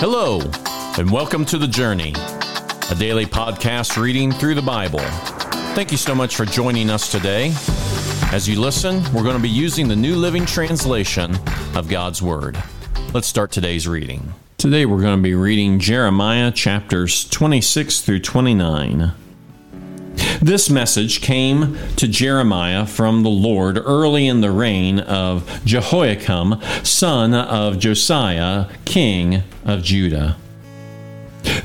Hello, and welcome to The Journey, a daily podcast reading through the Bible. Thank you so much for joining us today. As you listen, we're going to be using the New Living Translation of God's Word. Let's start today's reading. Today we're going to be reading Jeremiah chapters 26 through 29. This message came to Jeremiah from the Lord early in the reign of Jehoiakim, son of Josiah, king of Judah.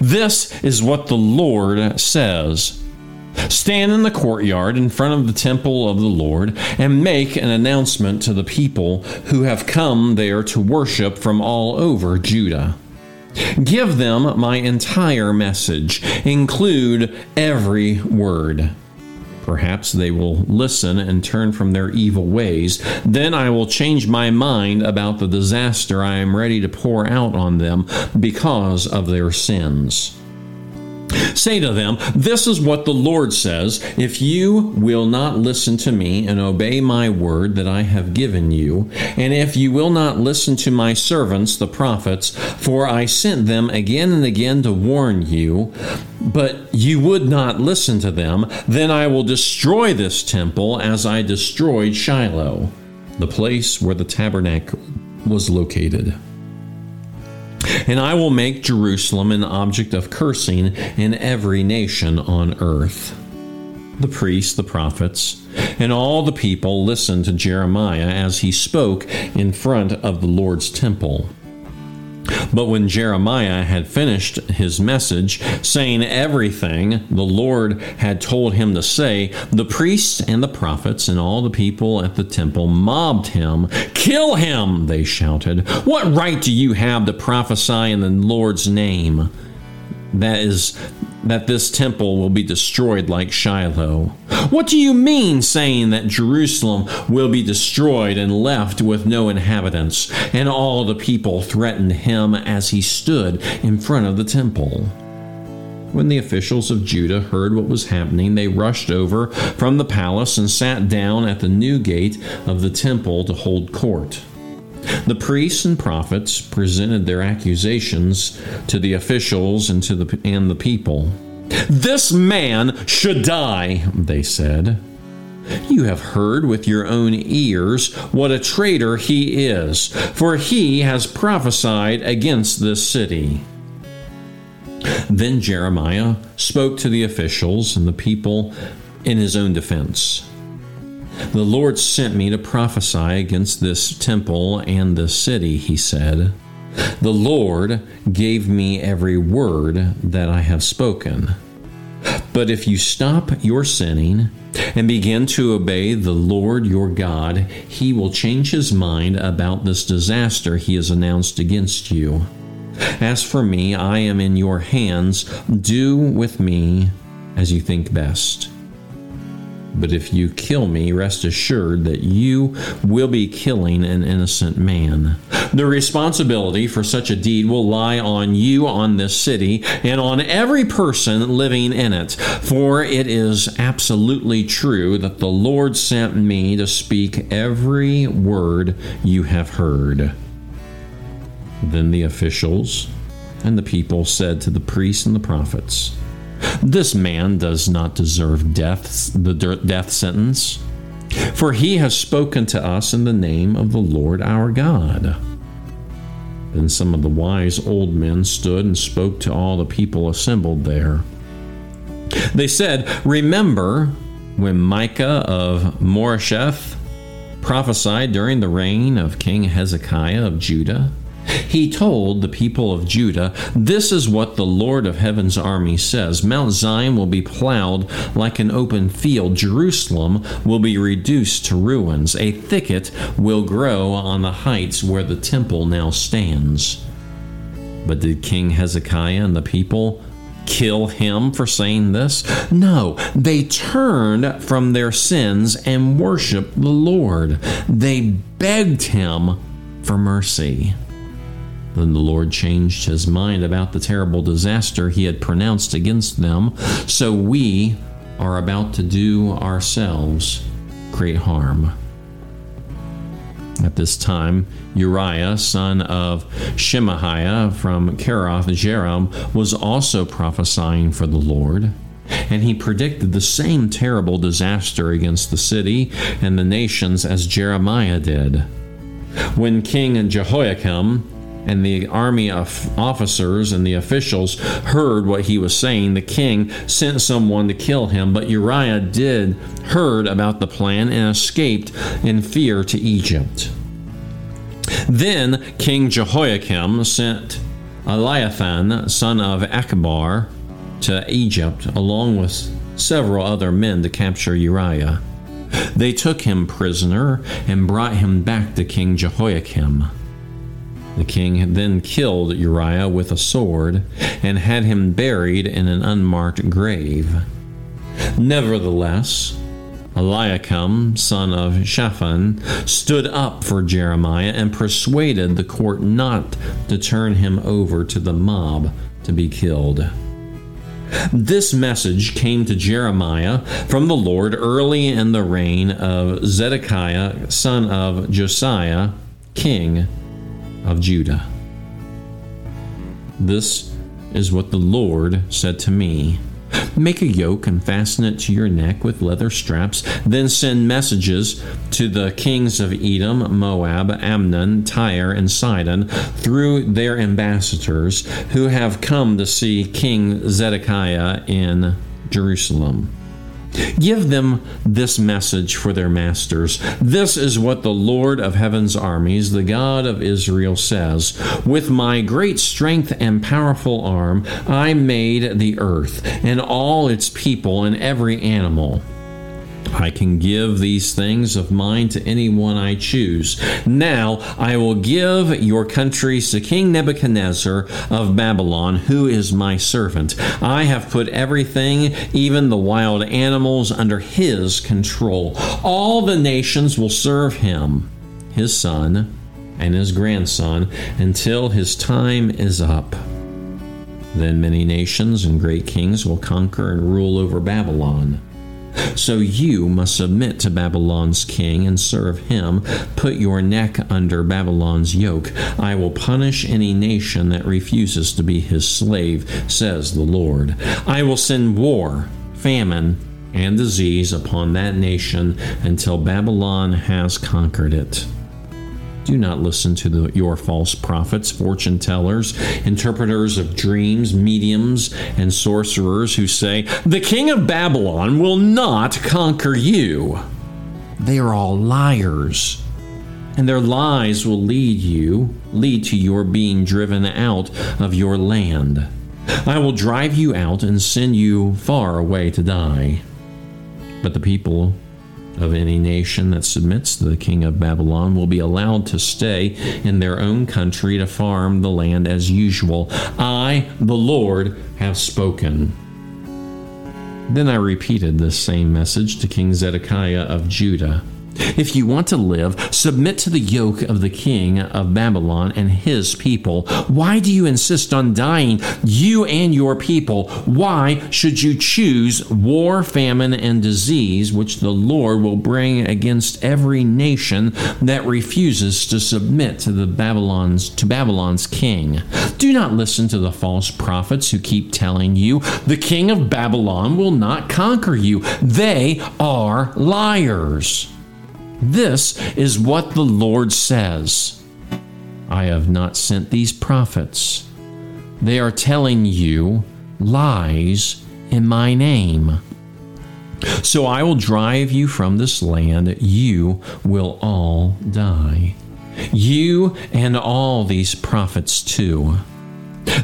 This is what the Lord says. Stand in the courtyard in front of the temple of the Lord and make an announcement to the people who have come there to worship from all over Judah. Give them my entire message, include every word. Perhaps they will listen and turn from their evil ways. Then I will change my mind about the disaster I am ready to pour out on them because of their sins. Say to them, This is what the Lord says If you will not listen to me and obey my word that I have given you, and if you will not listen to my servants, the prophets, for I sent them again and again to warn you, but you would not listen to them, then I will destroy this temple as I destroyed Shiloh, the place where the tabernacle was located. And I will make Jerusalem an object of cursing in every nation on earth. The priests, the prophets, and all the people listened to Jeremiah as he spoke in front of the Lord's temple. But when Jeremiah had finished his message, saying everything the Lord had told him to say, the priests and the prophets and all the people at the temple mobbed him. Kill him, they shouted. What right do you have to prophesy in the Lord's name? That is that this temple will be destroyed like Shiloh. What do you mean saying that Jerusalem will be destroyed and left with no inhabitants? And all the people threatened him as he stood in front of the temple. When the officials of Judah heard what was happening, they rushed over from the palace and sat down at the new gate of the temple to hold court. The priests and prophets presented their accusations to the officials and to the and the people. This man should die, they said. You have heard with your own ears what a traitor he is, for he has prophesied against this city. Then Jeremiah spoke to the officials and the people in his own defense. The Lord sent me to prophesy against this temple and this city, he said. The Lord gave me every word that I have spoken. But if you stop your sinning and begin to obey the Lord your God, he will change his mind about this disaster he has announced against you. As for me, I am in your hands. Do with me as you think best. But if you kill me, rest assured that you will be killing an innocent man. The responsibility for such a deed will lie on you, on this city, and on every person living in it. For it is absolutely true that the Lord sent me to speak every word you have heard. Then the officials and the people said to the priests and the prophets, this man does not deserve death, the death sentence, for he has spoken to us in the name of the Lord our God. Then some of the wise old men stood and spoke to all the people assembled there. They said, Remember when Micah of Moresheth prophesied during the reign of King Hezekiah of Judah? He told the people of Judah, This is what the Lord of heaven's army says Mount Zion will be plowed like an open field, Jerusalem will be reduced to ruins, a thicket will grow on the heights where the temple now stands. But did King Hezekiah and the people kill him for saying this? No, they turned from their sins and worshiped the Lord. They begged him for mercy. Then the Lord changed his mind about the terrible disaster he had pronounced against them, so we are about to do ourselves great harm. At this time, Uriah, son of Shemaiah from Kiriath Jearim, was also prophesying for the Lord. And he predicted the same terrible disaster against the city and the nations as Jeremiah did. When King Jehoiakim and the army of officers and the officials heard what he was saying, the king sent someone to kill him. But Uriah did heard about the plan and escaped in fear to Egypt. Then King Jehoiakim sent Elnathan, son of Achbor, to Egypt, along with several other men to capture Uriah. They took him prisoner and brought him back to King Jehoiakim. The king then killed Uriah with a sword and had him buried in an unmarked grave. Nevertheless, Eliakim, son of Shaphan, stood up for Jeremiah and persuaded the court not to turn him over to the mob to be killed. This message came to Jeremiah from the Lord early in the reign of Zedekiah, son of Josiah, king of Judah. This is what the Lord said to me. Make a yoke and fasten it to your neck with leather straps. Then send messages to the kings of Edom, Moab, Ammon, Tyre, and Sidon through their ambassadors who have come to see King Zedekiah in Jerusalem. Give them this message for their masters. This is what the Lord of heaven's armies, the God of Israel, says With my great strength and powerful arm, I made the earth and all its people and every animal. I can give these things of mine to anyone I choose. Now I will give your countries to King Nebuchadnezzar of Babylon, who is my servant. I have put everything, even the wild animals, under his control. All the nations will serve him, his son, and his grandson, until his time is up. Then many nations and great kings will conquer and rule over Babylon. So you must submit to Babylon's king and serve him. Put your neck under Babylon's yoke. I will punish any nation that refuses to be his slave, says the Lord. I will send war, famine, and disease upon that nation until Babylon has conquered it. Do not listen to the, your false prophets, fortune tellers, interpreters of dreams, mediums, and sorcerers who say, The king of Babylon will not conquer you. They are all liars. And their lies will lead you, lead to your being driven out of your land. I will drive you out and send you far away to die. But the people of any nation that submits to the king of Babylon will be allowed to stay in their own country to farm the land as usual. I, the Lord, have spoken. Then I repeated this same message to King Zedekiah of Judah. If you want to live, submit to the yoke of the king of Babylon and his people. Why do you insist on dying, you and your people? Why should you choose war, famine, and disease, which the Lord will bring against every nation that refuses to submit to the Babylon's to Babylon's king? Do not listen to the false prophets who keep telling you the king of Babylon will not conquer you. They are liars. This is what the Lord says I have not sent these prophets. They are telling you lies in my name. So I will drive you from this land. You will all die. You and all these prophets too.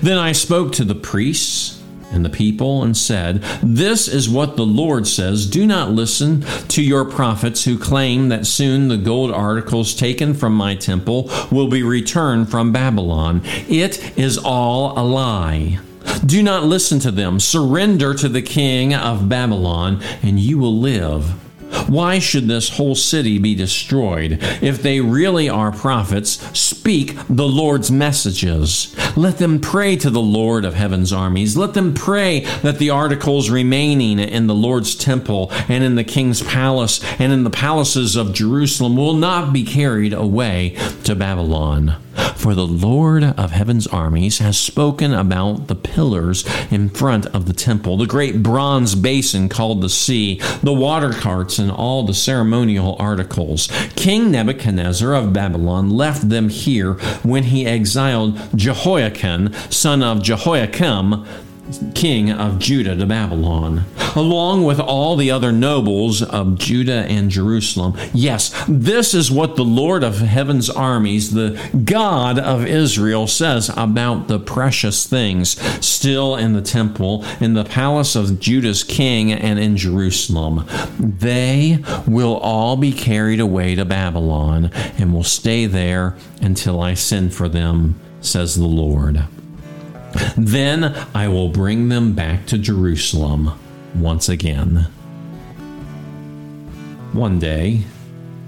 Then I spoke to the priests and the people and said, This is what the Lord says Do not listen to your prophets who claim that soon the gold articles taken from my temple will be returned from Babylon. It is all a lie. Do not listen to them. Surrender to the king of Babylon, and you will live. Why should this whole city be destroyed? If they really are prophets, speak the Lord's messages. Let them pray to the Lord of heaven's armies. Let them pray that the articles remaining in the Lord's temple and in the king's palace and in the palaces of Jerusalem will not be carried away to Babylon. For the Lord of heaven's armies has spoken about the pillars in front of the temple, the great bronze basin called the sea, the water carts, and all the ceremonial articles. King Nebuchadnezzar of Babylon left them here when he exiled Jehoiachin, son of Jehoiakim, king of Judah to Babylon, along with all the other nobles of Judah and Jerusalem. Yes, this is what the Lord of heaven's armies, the God of Israel, says about the precious things still in the temple, in the palace of Judah's king, and in Jerusalem. They will all be carried away to Babylon and will stay there until I send for them, says the Lord. Then I will bring them back to Jerusalem once again. One day,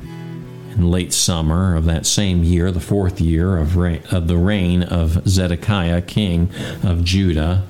in late summer of that same year, the fourth year of, reign, of the reign of Zedekiah, king of Judah,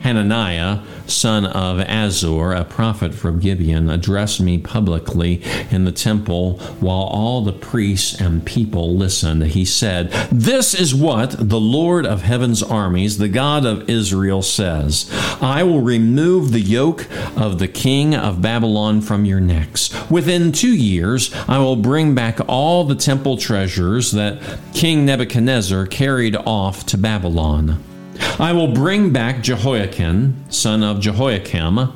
Hananiah, son of Azzur, a prophet from Gibeon, addressed me publicly in the temple while all the priests and people listened. He said, This is what the Lord of heaven's armies, the God of Israel, says I will remove the yoke of the king of Babylon from your necks. Within two years, I will bring back all the temple treasures that King Nebuchadnezzar carried off to Babylon. I will bring back Jehoiachin, son of Jehoiakim,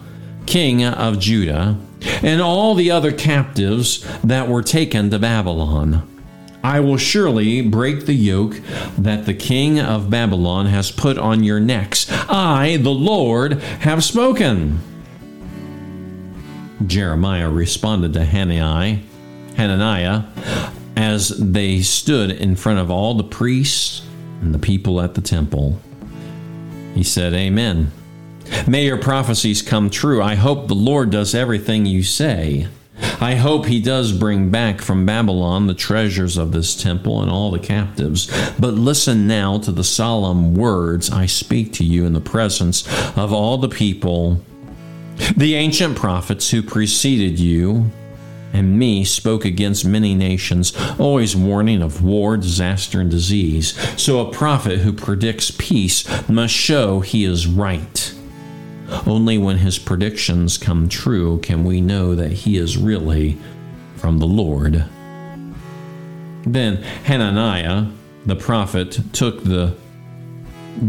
king of Judah, and all the other captives that were taken to Babylon. I will surely break the yoke that the king of Babylon has put on your necks. I, the Lord, have spoken. Jeremiah responded to Hananiah, Hananiah as they stood in front of all the priests and the people at the temple. He said, Amen. May your prophecies come true. I hope the Lord does everything you say. I hope he does bring back from Babylon the treasures of this temple and all the captives. But listen now to the solemn words I speak to you in the presence of all the people. The ancient prophets who preceded you and me spoke against many nations, always warning of war, disaster, and disease. So a prophet who predicts peace must show he is right. Only when his predictions come true can we know that he is really from the Lord. Then Hananiah, the prophet, took the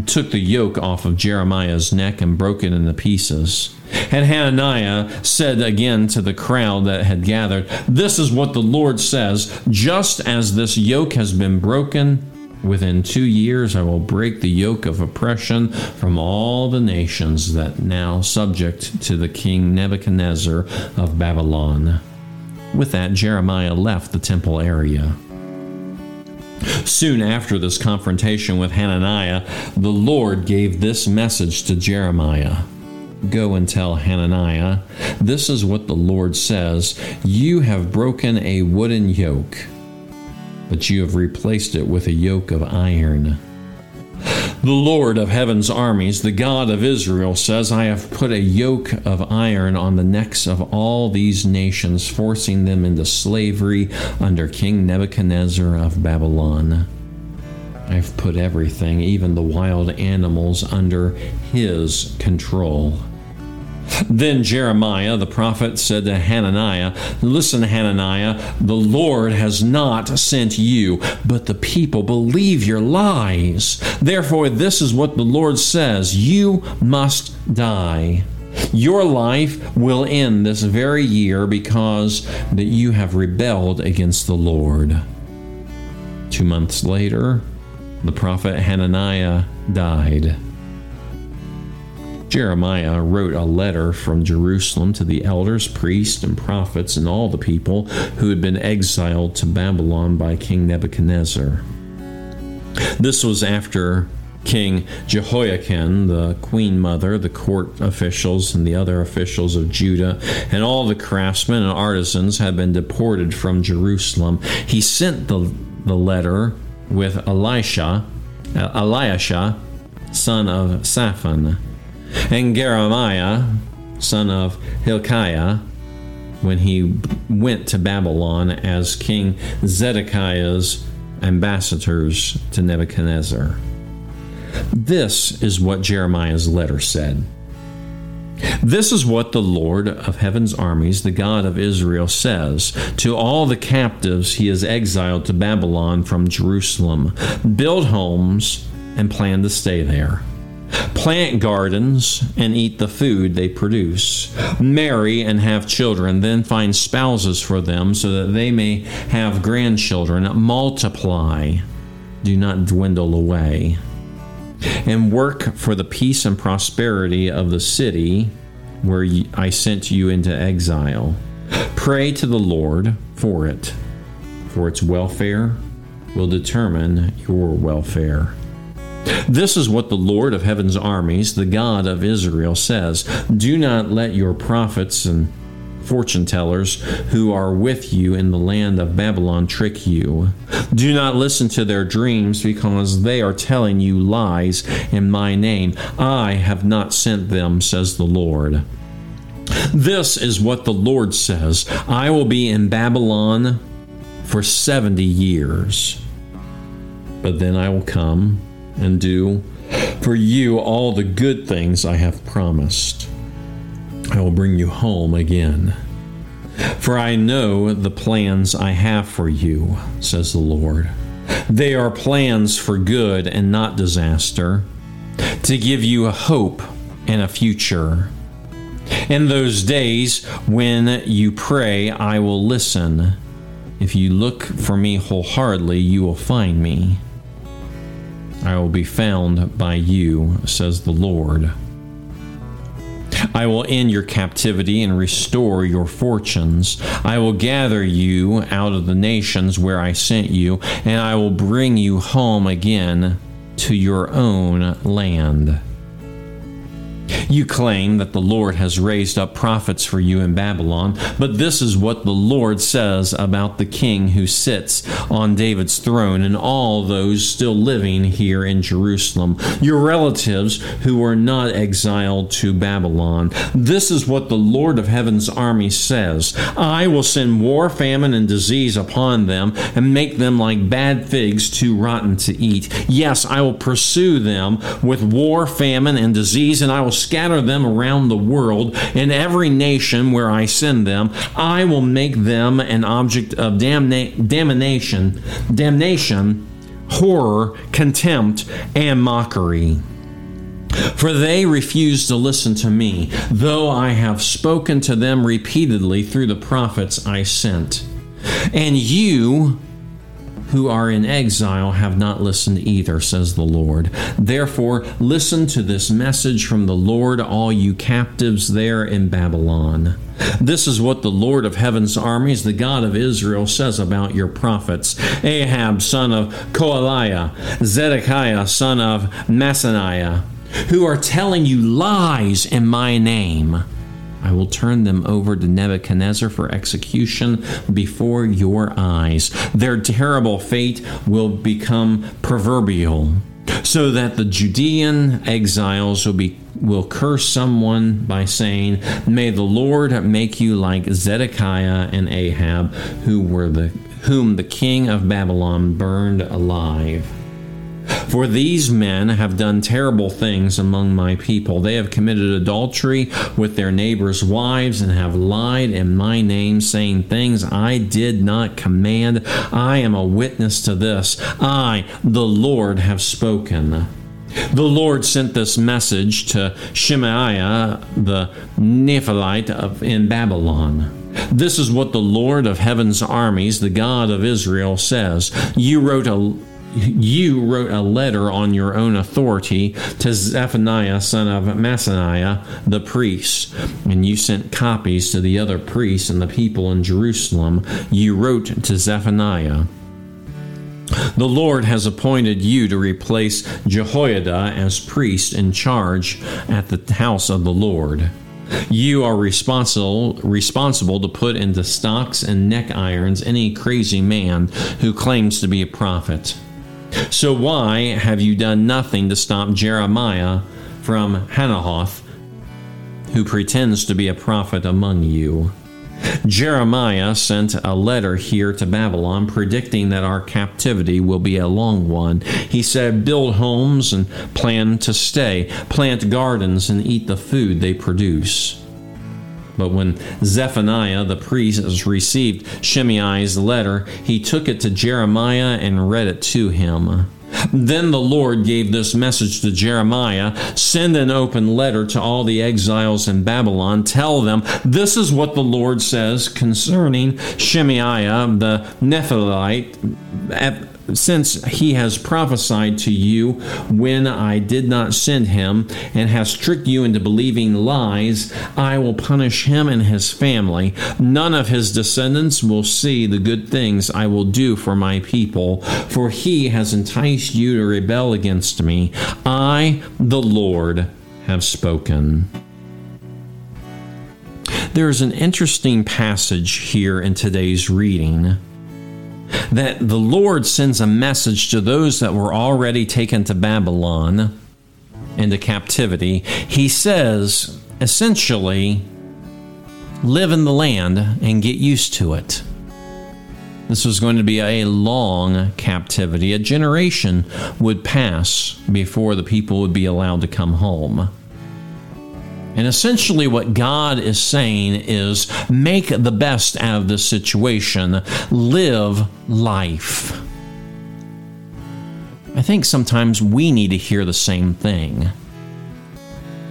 took the yoke off of Jeremiah's neck and broke it into pieces. And Hananiah said again to the crowd that had gathered, This is what the Lord says just as this yoke has been broken, within two years I will break the yoke of oppression from all the nations that now subject to the king Nebuchadnezzar of Babylon. With that, Jeremiah left the temple area. Soon after this confrontation with Hananiah, the Lord gave this message to Jeremiah. Go and tell Hananiah, This is what the Lord says You have broken a wooden yoke, but you have replaced it with a yoke of iron. The Lord of heaven's armies, the God of Israel, says, I have put a yoke of iron on the necks of all these nations, forcing them into slavery under King Nebuchadnezzar of Babylon. I've put everything, even the wild animals, under his control. Then Jeremiah the prophet said to Hananiah, Listen, Hananiah, the Lord has not sent you, but the people believe your lies. Therefore, this is what the Lord says You must die. Your life will end this very year because that you have rebelled against the Lord. Two months later, the prophet Hananiah died. Jeremiah wrote a letter from Jerusalem to the elders, priests, and prophets, and all the people who had been exiled to Babylon by King Nebuchadnezzar. This was after King Jehoiachin, the queen mother, the court officials, and the other officials of Judah, and all the craftsmen and artisans had been deported from Jerusalem. He sent the, the letter with Elisha, uh, Eliashah, son of Shaphan, and Gemariah, son of Hilkiah, when he went to Babylon as King Zedekiah's ambassadors to Nebuchadnezzar. This is what Jeremiah's letter said. This is what the Lord of heaven's armies, the God of Israel, says to all the captives he has exiled to Babylon from Jerusalem Build homes and plan to stay there. Plant gardens and eat the food they produce. Marry and have children, then find spouses for them so that they may have grandchildren. Multiply, do not dwindle away and work for the peace and prosperity of the city where I sent you into exile. Pray to the Lord for it, for its welfare will determine your welfare. This is what the Lord of heaven's armies, the God of Israel, says Do not let your prophets and fortune tellers who are with you in the land of Babylon trick you. Do not listen to their dreams because they are telling you lies in my name. I have not sent them, says the Lord. This is what the Lord says I will be in Babylon for 70 years. But then I will come and do for you all the good things I have promised. I will bring you home again. For I know the plans I have for you, says the Lord. They are plans for good and not disaster, to give you a hope and a future. In those days when you pray, I will listen. If you look for me wholeheartedly, you will find me. I will be found by you, says the Lord. I will end your captivity and restore your fortunes. I will gather you out of the nations where I sent you, and I will bring you home again to your own land. You claim that the Lord has raised up prophets for you in Babylon, but this is what the Lord says about the king who sits on David's throne and all those still living here in Jerusalem, your relatives who were not exiled to Babylon. This is what the Lord of heaven's army says I will send war, famine, and disease upon them and make them like bad figs too rotten to eat. Yes, I will pursue them with war, famine, and disease, and I will scatter scatter them around the world in every nation where I send them. I will make them an object of damna- damnation, damnation, horror, contempt, and mockery. For they refuse to listen to me, though I have spoken to them repeatedly through the prophets I sent. And you, who are in exile have not listened either, says the Lord. Therefore, listen to this message from the Lord, all you captives there in Babylon. This is what the Lord of heaven's armies, the God of Israel, says about your prophets Ahab, son of Kolaiah, Zedekiah, son of Maaseiah, who are telling you lies in my name. I will turn them over to Nebuchadnezzar for execution before your eyes. Their terrible fate will become proverbial, so that the Judean exiles will be will curse someone by saying, May the Lord make you like Zedekiah and Ahab, who were the whom the king of Babylon burned alive. For these men have done terrible things among my people. They have committed adultery with their neighbors' wives and have lied in my name, saying things I did not command. I am a witness to this. I, the Lord, have spoken. The Lord sent this message to Shemaiah, the Nehelamite of, in Babylon. This is what the Lord of heaven's armies, the God of Israel, says. You wrote a you wrote a letter on your own authority to Zephaniah, son of Maaseiah, the priest, and you sent copies to the other priests and the people in Jerusalem. You wrote to Zephaniah. The Lord has appointed you to replace Jehoiada as priest in charge at the house of the Lord. You are responsible responsible to put into stocks and neck irons any crazy man who claims to be a prophet. So why have you done nothing to stop Jeremiah from Anathoth, who pretends to be a prophet among you? Jeremiah sent a letter here to Babylon predicting that our captivity will be a long one. He said, Build homes and plan to stay, plant gardens and eat the food they produce. But when Zephaniah the priest received Shemaiah's letter, he took it to Jeremiah and read it to him. Then the Lord gave this message to Jeremiah Send an open letter to all the exiles in Babylon. Tell them, This is what the Lord says concerning Shemaiah the Nehelamite since he has prophesied to you when I did not send him, and has tricked you into believing lies, I will punish him and his family. None of his descendants will see the good things I will do for my people, for he has enticed you to rebel against me. I, the Lord, have spoken. There's an interesting passage here in today's reading that the Lord sends a message to those that were already taken to Babylon into captivity. He says, essentially, live in the land and get used to it. This was going to be a long captivity. A generation would pass before the people would be allowed to come home. And essentially, what God is saying is make the best out of the situation, live life. I think sometimes we need to hear the same thing.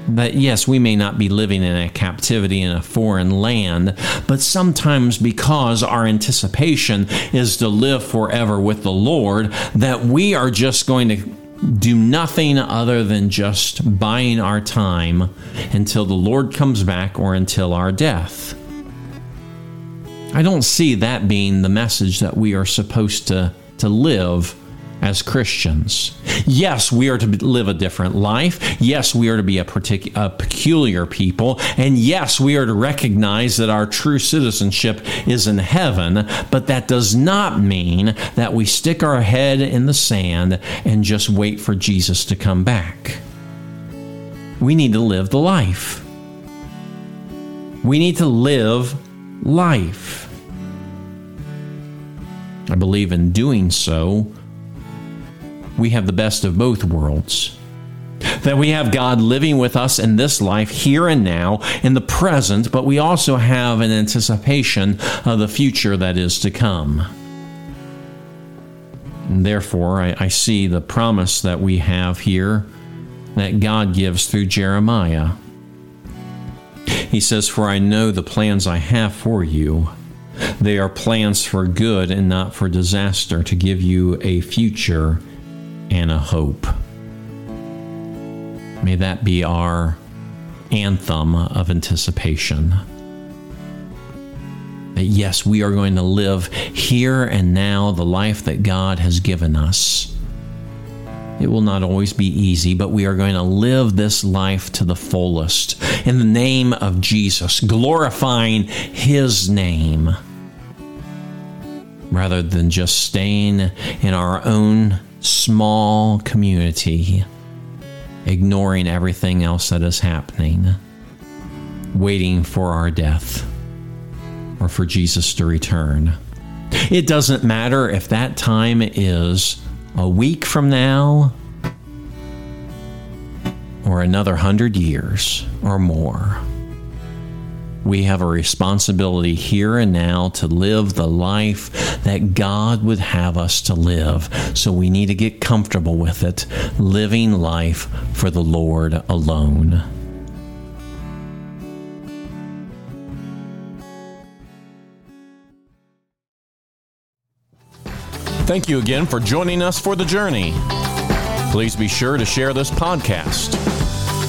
That yes, we may not be living in a captivity in a foreign land, but sometimes because our anticipation is to live forever with the Lord, that we are just going to do nothing other than just buying our time until the Lord comes back or until our death. I don't see that being the message that we are supposed to, to live as Christians. Yes, we are to live a different life. Yes, we are to be a, partic- a peculiar people. And yes, we are to recognize that our true citizenship is in heaven. But that does not mean that we stick our head in the sand and just wait for Jesus to come back. We need to live the life. We need to live life. I believe in doing so we have the best of both worlds. That we have God living with us in this life, here and now, in the present, but we also have an anticipation of the future that is to come. And therefore, I, I see the promise that we have here that God gives through Jeremiah. He says, For I know the plans I have for you. They are plans for good and not for disaster, to give you a future and a hope. May that be our anthem of anticipation. That yes, we are going to live here and now the life that God has given us. It will not always be easy, but we are going to live this life to the fullest in the name of Jesus, glorifying His name rather than just staying in our own small community, ignoring everything else that is happening, waiting for our death or for Jesus to return. It doesn't matter if that time is a week from now or another hundred years or more we have a responsibility here and now to live the life that God would have us to live. So we need to get comfortable with it, living life for the Lord alone. Thank you again for joining us for the journey. Please be sure to share this podcast.